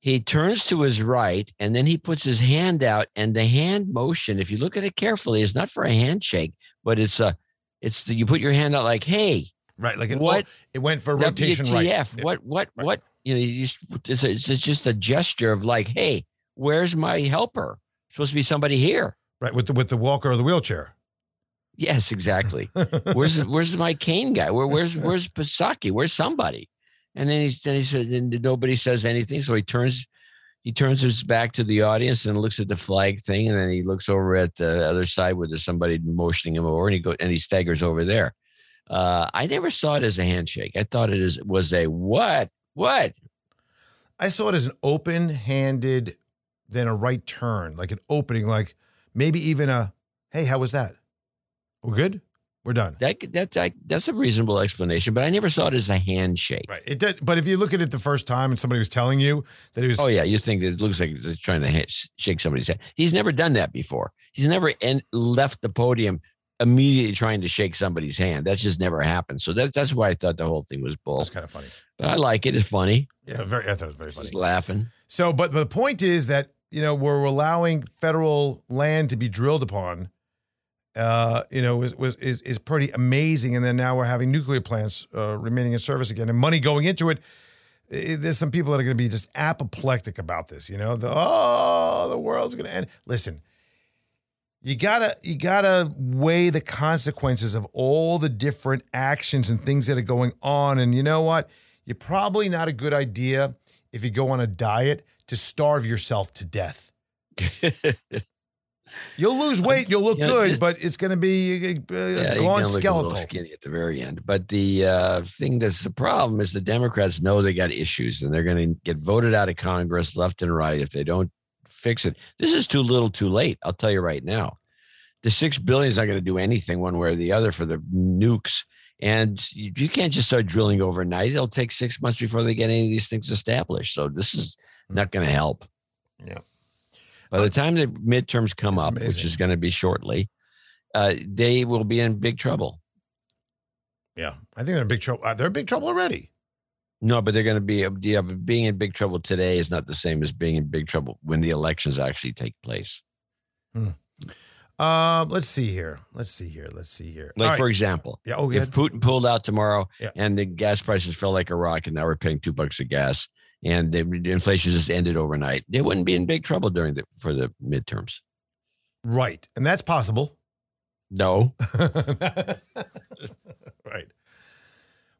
He turns to his right and then he puts his hand out. And the hand motion, if you look at it carefully, is not for a handshake, but it's a it's the, you put your hand out like, hey. Right. Like it, what oh, it went for rotation WTF, right. What what right. what you know, you just, it's, a, it's just a gesture of like, hey, where's my helper? supposed to be somebody here. Right, with the with the walker or the wheelchair. Yes, exactly. where's where's my cane guy? Where, where's where's Psaki? Where's somebody? And then he, then he said, and nobody says anything. So he turns he turns his back to the audience and looks at the flag thing, and then he looks over at the other side where there's somebody motioning him over, and he go and he staggers over there. Uh, I never saw it as a handshake. I thought it is, was a what? What? I saw it as an open-handed, then a right turn, like an opening, like maybe even a hey, how was that? We're good. We're done. That that's that's a reasonable explanation, but I never saw it as a handshake. Right. It did, but if you look at it the first time and somebody was telling you that he was, oh yeah, you think it looks like he's trying to shake somebody's hand. He's never done that before. He's never en- left the podium immediately trying to shake somebody's hand. That's just never happened. So that's that's why I thought the whole thing was bull. It's kind of funny. But I like it. It's funny. Yeah, very. I thought it was very funny. Just laughing. So, but the point is that you know we're allowing federal land to be drilled upon uh, you know, was, was is is pretty amazing. And then now we're having nuclear plants uh, remaining in service again, and money going into it. There's some people that are going to be just apoplectic about this. You know, the oh, the world's going to end. Listen, you gotta you gotta weigh the consequences of all the different actions and things that are going on. And you know what? You're probably not a good idea if you go on a diet to starve yourself to death. You'll lose weight. You'll look you know, good, this, but it's going to be a, a yeah, gaunt skeletal. skinny at the very end. But the uh, thing that's the problem is the Democrats know they got issues, and they're going to get voted out of Congress left and right if they don't fix it. This is too little, too late. I'll tell you right now. The six billion is not going to do anything one way or the other for the nukes. And you can't just start drilling overnight. It'll take six months before they get any of these things established. So this is not going to help. Yeah. By the time the midterms come up, amazing. which is going to be shortly, uh, they will be in big trouble. Yeah, I think they're in big trouble. Uh, they're in big trouble already. No, but they're going to be yeah, being in big trouble today is not the same as being in big trouble when the elections actually take place. Hmm. Um, let's see here. Let's see here. Let's see here. Like for example, yeah. Oh, if Putin pulled out tomorrow yeah. and the gas prices fell like a rock, and now we're paying two bucks a gas, and the inflation just ended overnight, they wouldn't be in big trouble during the for the midterms. Right, and that's possible. No. right.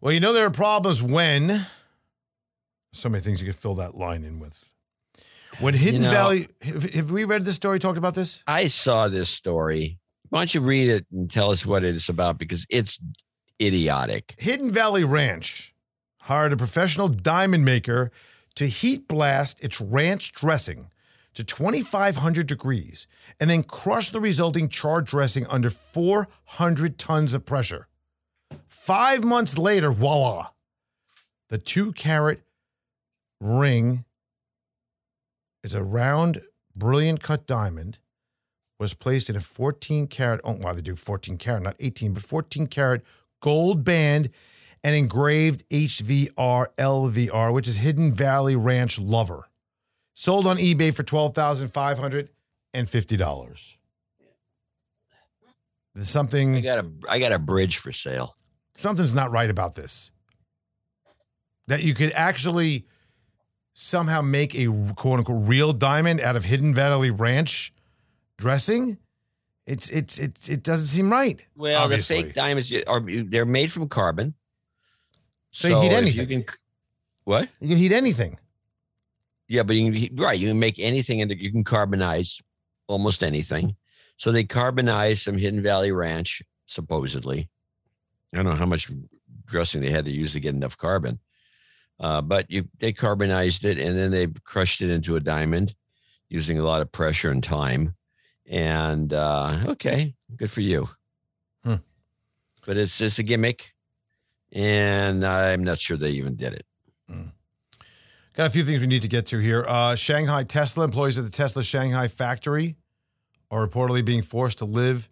Well, you know there are problems when so many things you could fill that line in with. When Hidden you know, Valley, have, have, we read this story? Talked about this? I saw this story. Why don't you read it and tell us what it is about? Because it's idiotic. Hidden Valley Ranch hired a professional diamond maker to heat blast its ranch dressing to 2,500 degrees and then crush the resulting charred dressing under 400 tons of pressure. Five months later, voila, the two carat ring is a round, brilliant cut diamond was placed in a 14 carat, oh, wow, they do 14 carat, not 18, but 14 carat gold band and engraved HVR LVR, which is Hidden Valley Ranch Lover. Sold on eBay for $12,550. There's something I got a I got a bridge for sale. Something's not right about this. That you could actually somehow make a quote unquote real diamond out of Hidden Valley Ranch dressing. It's it's it's it doesn't seem right. Well, obviously. the fake diamonds are they're made from carbon. So, so you heat anything. You can, what? You can heat anything. Yeah, but you can, right, you can make anything and you can carbonize almost anything. So they carbonized some Hidden Valley Ranch, supposedly. I don't know how much dressing they had to use to get enough carbon. Uh, but you they carbonized it and then they crushed it into a diamond using a lot of pressure and time. And uh, okay, good for you. Hmm. But it's just a gimmick, and I'm not sure they even did it. Hmm. Got a few things we need to get to here. Uh, Shanghai Tesla employees at the Tesla Shanghai factory are reportedly being forced to live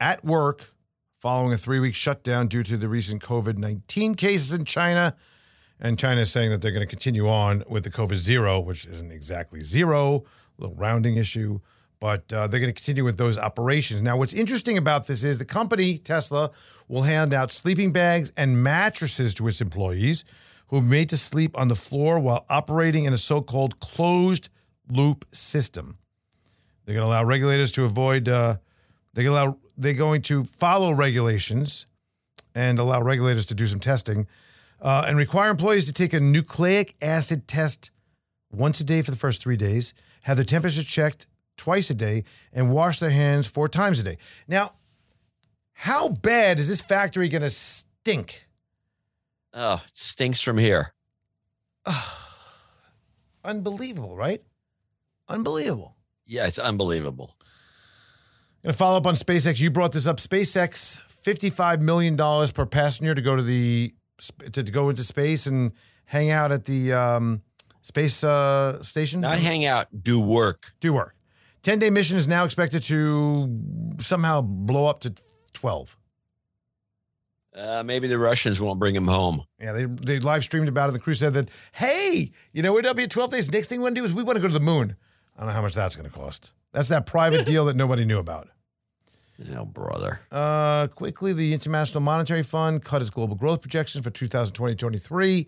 at work following a three week shutdown due to the recent COVID 19 cases in China. And China is saying that they're going to continue on with the COVID zero, which isn't exactly zero, a little rounding issue, but uh, they're going to continue with those operations. Now, what's interesting about this is the company, Tesla, will hand out sleeping bags and mattresses to its employees who are made to sleep on the floor while operating in a so called closed loop system. They're going to allow regulators to avoid, uh, they allow, they're going to follow regulations and allow regulators to do some testing uh, and require employees to take a nucleic acid test once a day for the first three days, have their temperature checked twice a day, and wash their hands four times a day. Now, how bad is this factory going to stink? Oh, it stinks from here. Unbelievable, right? Unbelievable. Yeah, it's unbelievable. Going to follow up on SpaceX. You brought this up. SpaceX, $55 million per passenger to go to the to, to go into space and hang out at the um, space uh, station? Not hang out, do work. Do work. 10 day mission is now expected to somehow blow up to 12. Uh, maybe the Russians won't bring him home. Yeah, they, they live streamed about it. The crew said that, hey, you know, it'll be 12 days. Next thing we want to do is we want to go to the moon. I don't know how much that's going to cost. That's that private deal that nobody knew about. Oh, brother. Uh, quickly, the International Monetary Fund cut its global growth projections for 2020-23,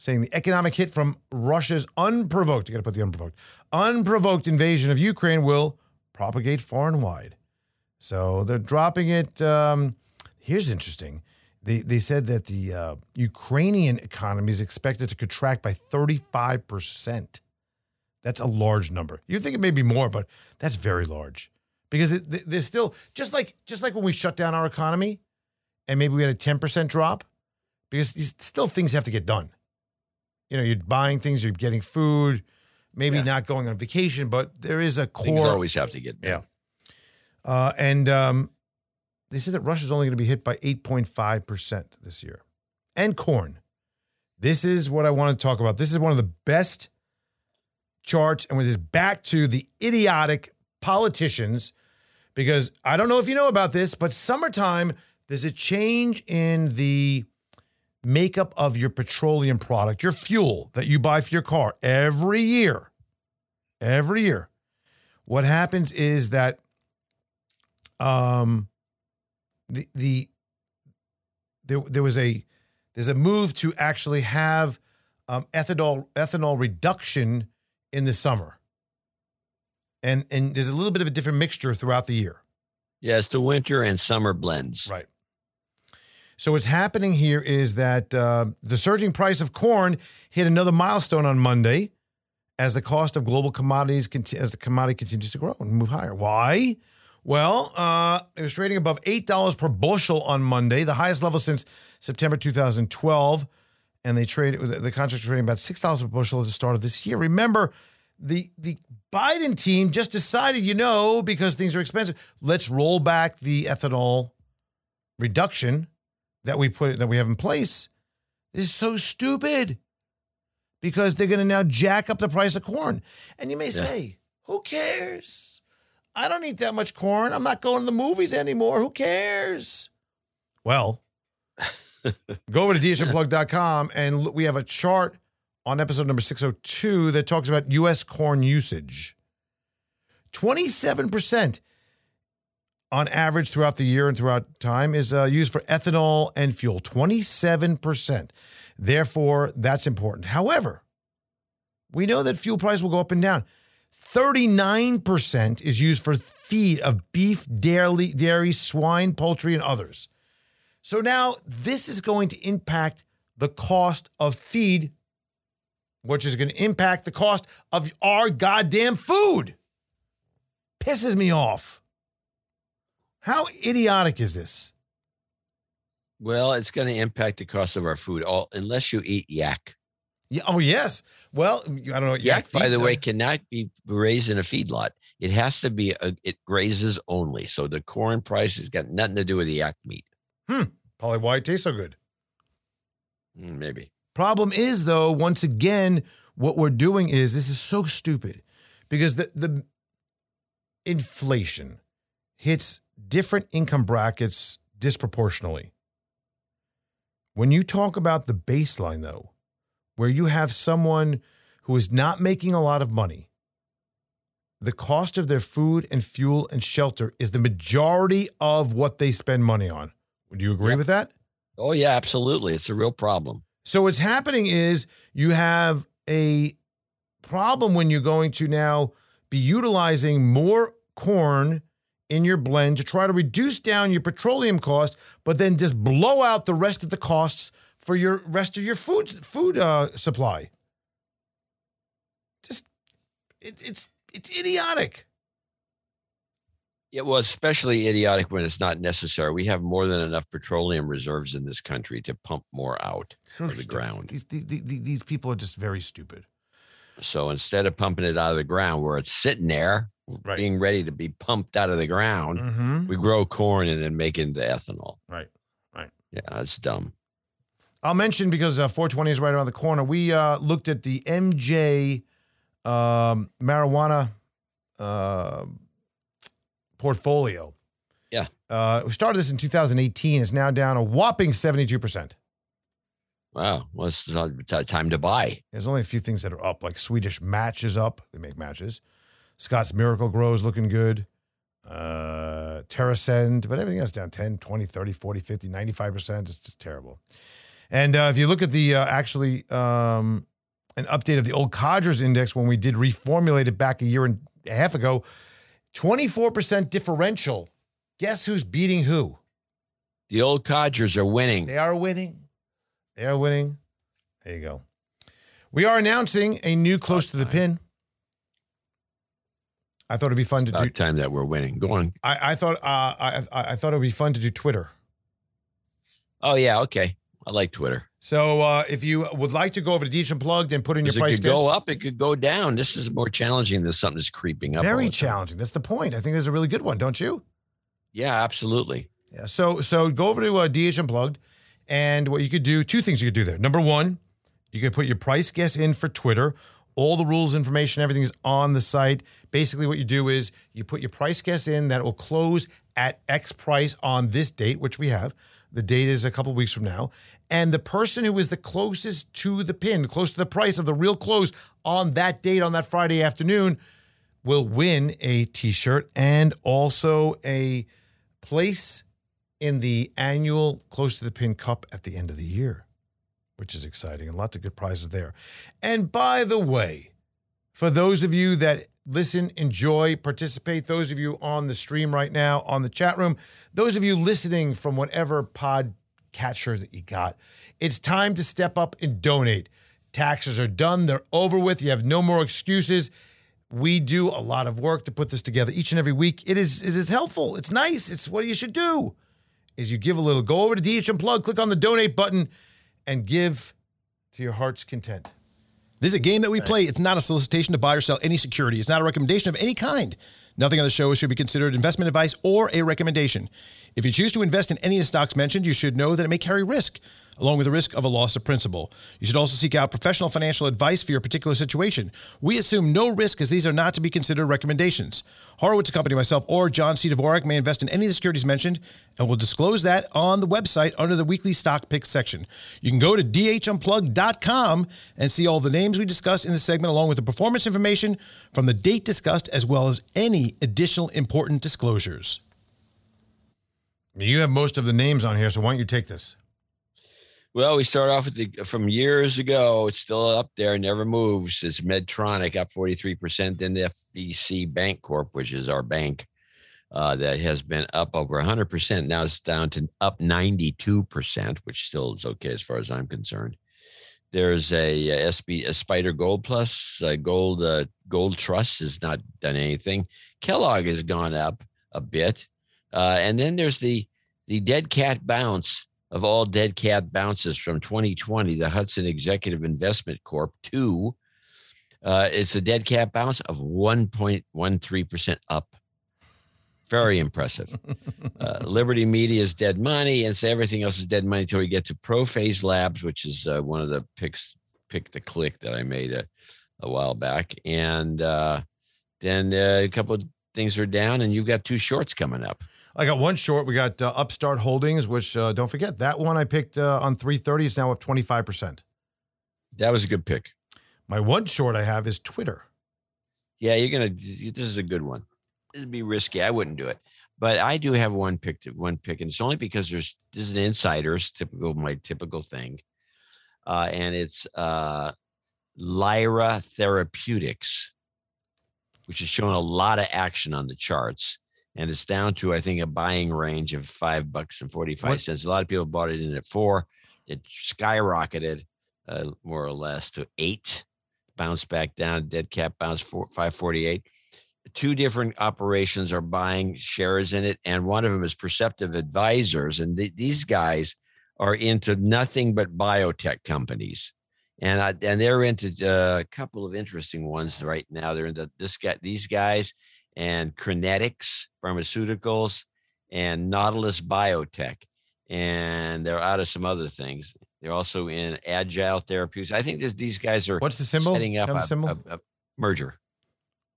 saying the economic hit from Russia's unprovoked, you got to put the unprovoked, unprovoked invasion of Ukraine will propagate far and wide. So they're dropping it. Um, here's interesting. They, they said that the uh, Ukrainian economy is expected to contract by 35%. That's a large number. You think it may be more, but that's very large because it, there's still just like just like when we shut down our economy and maybe we had a 10% drop because still things have to get done. You know, you're buying things, you're getting food, maybe yeah. not going on vacation, but there is a core. Things always have to get done. Yeah. Uh, and um, they said that Russia's only going to be hit by 8.5% this year. And corn. This is what I want to talk about. This is one of the best charts. And it is back to the idiotic politicians because I don't know if you know about this, but summertime, there's a change in the makeup of your petroleum product, your fuel that you buy for your car every year. Every year. What happens is that um the the there, there was a there's a move to actually have um, ethanol ethanol reduction in the summer and and there's a little bit of a different mixture throughout the year. Yes, the winter and summer blends. Right. So what's happening here is that uh, the surging price of corn hit another milestone on Monday, as the cost of global commodities as the commodity continues to grow and move higher. Why? Well, uh, it was trading above eight dollars per bushel on Monday, the highest level since September 2012, and they trade the contract trading about six dollars per bushel at the start of this year. Remember, the the Biden team just decided, you know, because things are expensive, let's roll back the ethanol reduction that we put it that we have in place. Is so stupid because they're going to now jack up the price of corn. And you may yeah. say, who cares? I don't eat that much corn. I'm not going to the movies anymore. Who cares? Well, go over to dhnplug.com and we have a chart on episode number 602 that talks about U.S. corn usage. 27% on average throughout the year and throughout time is uh, used for ethanol and fuel. 27%. Therefore, that's important. However, we know that fuel price will go up and down. 39% is used for feed of beef, dairy, dairy, swine, poultry, and others. So now this is going to impact the cost of feed which is going to impact the cost of our goddamn food. Pisses me off. How idiotic is this? Well, it's going to impact the cost of our food, all unless you eat yak. Yeah. Oh, yes. Well, I don't know. Yak, yak by the way, cannot be raised in a feedlot. It has to be a, it grazes only. So the corn price has got nothing to do with the yak meat. Hmm. Probably why it tastes so good. Mm, maybe. Problem is, though, once again, what we're doing is this is so stupid because the the inflation hits different income brackets disproportionately. When you talk about the baseline, though, where you have someone who is not making a lot of money, the cost of their food and fuel and shelter is the majority of what they spend money on. Would you agree with that? Oh, yeah, absolutely. It's a real problem. So, what's happening is you have a problem when you're going to now be utilizing more corn in your blend to try to reduce down your petroleum cost, but then just blow out the rest of the costs for your rest of your food food uh, supply. Just it, it's it's idiotic. It was especially idiotic when it's not necessary. We have more than enough petroleum reserves in this country to pump more out so of the ground. These, these, these people are just very stupid. So instead of pumping it out of the ground where it's sitting there, right. being ready to be pumped out of the ground. Mm-hmm. We grow corn and then make it into ethanol. Right. Right. Yeah, that's dumb. I'll mention because uh, 420 is right around the corner. We uh, looked at the MJ um, marijuana uh, portfolio. Yeah. Uh, we started this in 2018. It's now down a whopping 72%. Wow. Well, it's time to buy. There's only a few things that are up, like Swedish Match is up. They make matches. Scott's Miracle-Gro is looking good. Uh, TerrAscend, but everything else down 10, 20, 30, 40, 50, 95%. It's just terrible. And uh, if you look at the uh, actually um, an update of the old Codgers index when we did reformulate it back a year and a half ago, 24% differential. Guess who's beating who? The old Codgers are winning. They are winning. They are winning. There you go. We are announcing a new close to the pin. I thought it'd be fun to About do. Time that we're winning. Go on. I, I thought uh, I, I thought it'd be fun to do Twitter. Oh yeah, okay. I like Twitter. So uh, if you would like to go over to DH Unplugged and put in your price, guess. it could go up, it could go down. This is more challenging than something that's creeping up. Very challenging. That's the point. I think there's a really good one, don't you? Yeah, absolutely. Yeah. So so go over to uh, DH Unplugged, and what you could do, two things you could do there. Number one, you could put your price guess in for Twitter all the rules, information, everything is on the site. Basically, what you do is you put your price guess in that will close at X price on this date, which we have. The date is a couple weeks from now. And the person who is the closest to the pin, close to the price of the real close on that date, on that Friday afternoon, will win a t shirt and also a place in the annual Close to the Pin Cup at the end of the year which is exciting and lots of good prizes there. And by the way, for those of you that listen, enjoy, participate, those of you on the stream right now, on the chat room, those of you listening from whatever pod catcher that you got, it's time to step up and donate. Taxes are done, they're over with. You have no more excuses. We do a lot of work to put this together each and every week. It is it is helpful. It's nice. It's what you should do. Is you give a little. Go over to DH plug, click on the donate button and give to your heart's content. This is a game that we play. It's not a solicitation to buy or sell any security. It's not a recommendation of any kind. Nothing on the show should be considered investment advice or a recommendation. If you choose to invest in any of the stocks mentioned, you should know that it may carry risk along with the risk of a loss of principal. You should also seek out professional financial advice for your particular situation. We assume no risk as these are not to be considered recommendations. Horowitz Company, myself, or John C. Dvorak may invest in any of the securities mentioned, and we'll disclose that on the website under the weekly stock picks section. You can go to dhunplug.com and see all the names we discussed in this segment, along with the performance information from the date discussed, as well as any additional important disclosures. You have most of the names on here, so why don't you take this? Well, we start off with the from years ago. It's still up there, never moves. It's Medtronic up 43%. Then the FVC Bank Corp, which is our bank, uh, that has been up over 100%. Now it's down to up 92%, which still is okay as far as I'm concerned. There's a, a SB a Spider Gold Plus Gold uh, Gold Trust has not done anything. Kellogg has gone up a bit, uh, and then there's the the dead cat bounce of all dead cat bounces from 2020. The Hudson Executive Investment Corp two. Uh, it's a dead cat bounce of 1.13 percent up. Very impressive. Uh, Liberty Media is dead money, and so everything else is dead money until we get to Prophase Labs, which is uh, one of the picks, pick the click that I made a, a while back. And uh, then uh, a couple of things are down, and you've got two shorts coming up. I got one short. We got uh, Upstart Holdings, which uh, don't forget that one I picked on 330 is now up 25%. That was a good pick. My one short I have is Twitter. Yeah, you're gonna. This is a good one this would be risky. I wouldn't do it. But I do have one pick to one pick, and it's only because there's this is an insider's typical my typical thing. Uh, and it's uh Lyra Therapeutics, which is showing a lot of action on the charts. And it's down to, I think, a buying range of five bucks and 45 cents. A lot of people bought it in at four. It skyrocketed uh, more or less to eight, bounced back down, dead cap bounced four, 548 two different operations are buying shares in it, and one of them is Perceptive Advisors, and th- these guys are into nothing but biotech companies, and I, and they're into uh, a couple of interesting ones right now. They're into this guy, these guys, and Crinetics Pharmaceuticals, and Nautilus Biotech, and they're out of some other things. They're also in agile therapeutics. I think these guys are what's the symbol? Setting up a, symbol? A, a merger.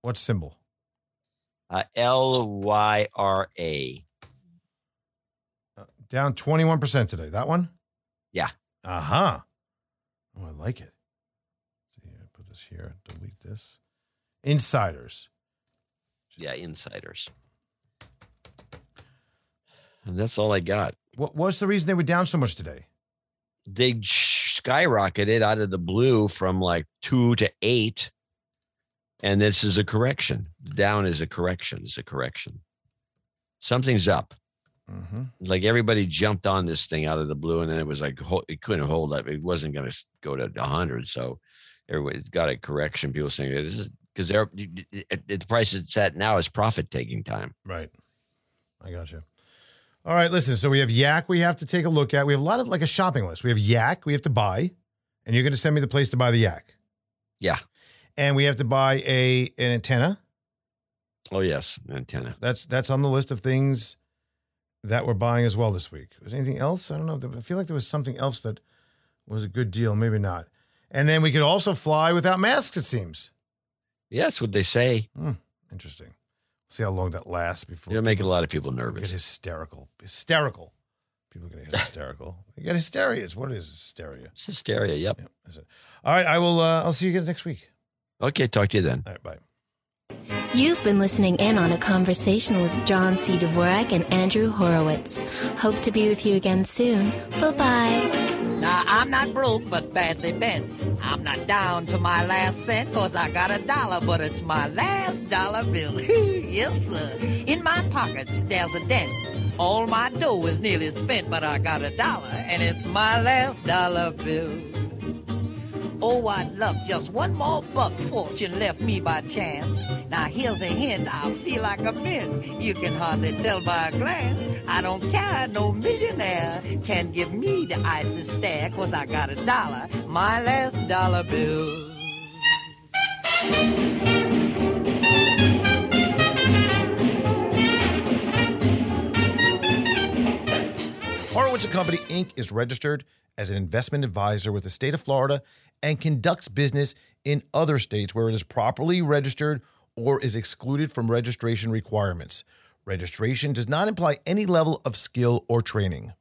What symbol? Uh, L Y R A. Uh, down 21% today. That one? Yeah. Uh huh. Oh, I like it. Let's see, put this here, delete this. Insiders. Yeah, insiders. And that's all I got. What was the reason they were down so much today? They skyrocketed out of the blue from like two to eight and this is a correction. Down is a correction. Is a correction. Something's up. Mm-hmm. Like everybody jumped on this thing out of the blue, and then it was like it couldn't hold up. It wasn't going to go to hundred, so everybody got a correction. People saying this is because they're the price is set now is profit taking time. Right. I got you. All right, listen. So we have Yak. We have to take a look at. We have a lot of like a shopping list. We have Yak. We have to buy, and you're going to send me the place to buy the Yak. Yeah and we have to buy a an antenna. Oh yes, antenna. That's that's on the list of things that we're buying as well this week. Was anything else? I don't know. I feel like there was something else that was a good deal. Maybe not. And then we could also fly without masks. It seems. Yeah, what they say. Hmm, interesting. See how long that lasts before. You're making a lot of people nervous. Get hysterical. Hysterical. People get hysterical. you get hysteria. It's what it is. Hysteria. It's hysteria. Yep. yep All right. I will. Uh, I'll see you again next week. Okay, talk to you then. All right, bye. You've been listening in on a conversation with John C. Dvorak and Andrew Horowitz. Hope to be with you again soon. Bye bye. Now, I'm not broke, but badly bent. I'm not down to my last cent, cause I got a dollar, but it's my last dollar bill. yes, sir. In my pockets, there's a dent. All my dough is nearly spent, but I got a dollar, and it's my last dollar bill. Oh, I'd love just one more buck fortune left me by chance. Now here's a hint, I feel like a mint. You can hardly tell by a glance. I don't care, no millionaire can give me the icy stare, cause I got a dollar, my last dollar bill. Horowitz & Company, Inc. is registered as an investment advisor with the state of Florida and conducts business in other states where it is properly registered or is excluded from registration requirements. Registration does not imply any level of skill or training.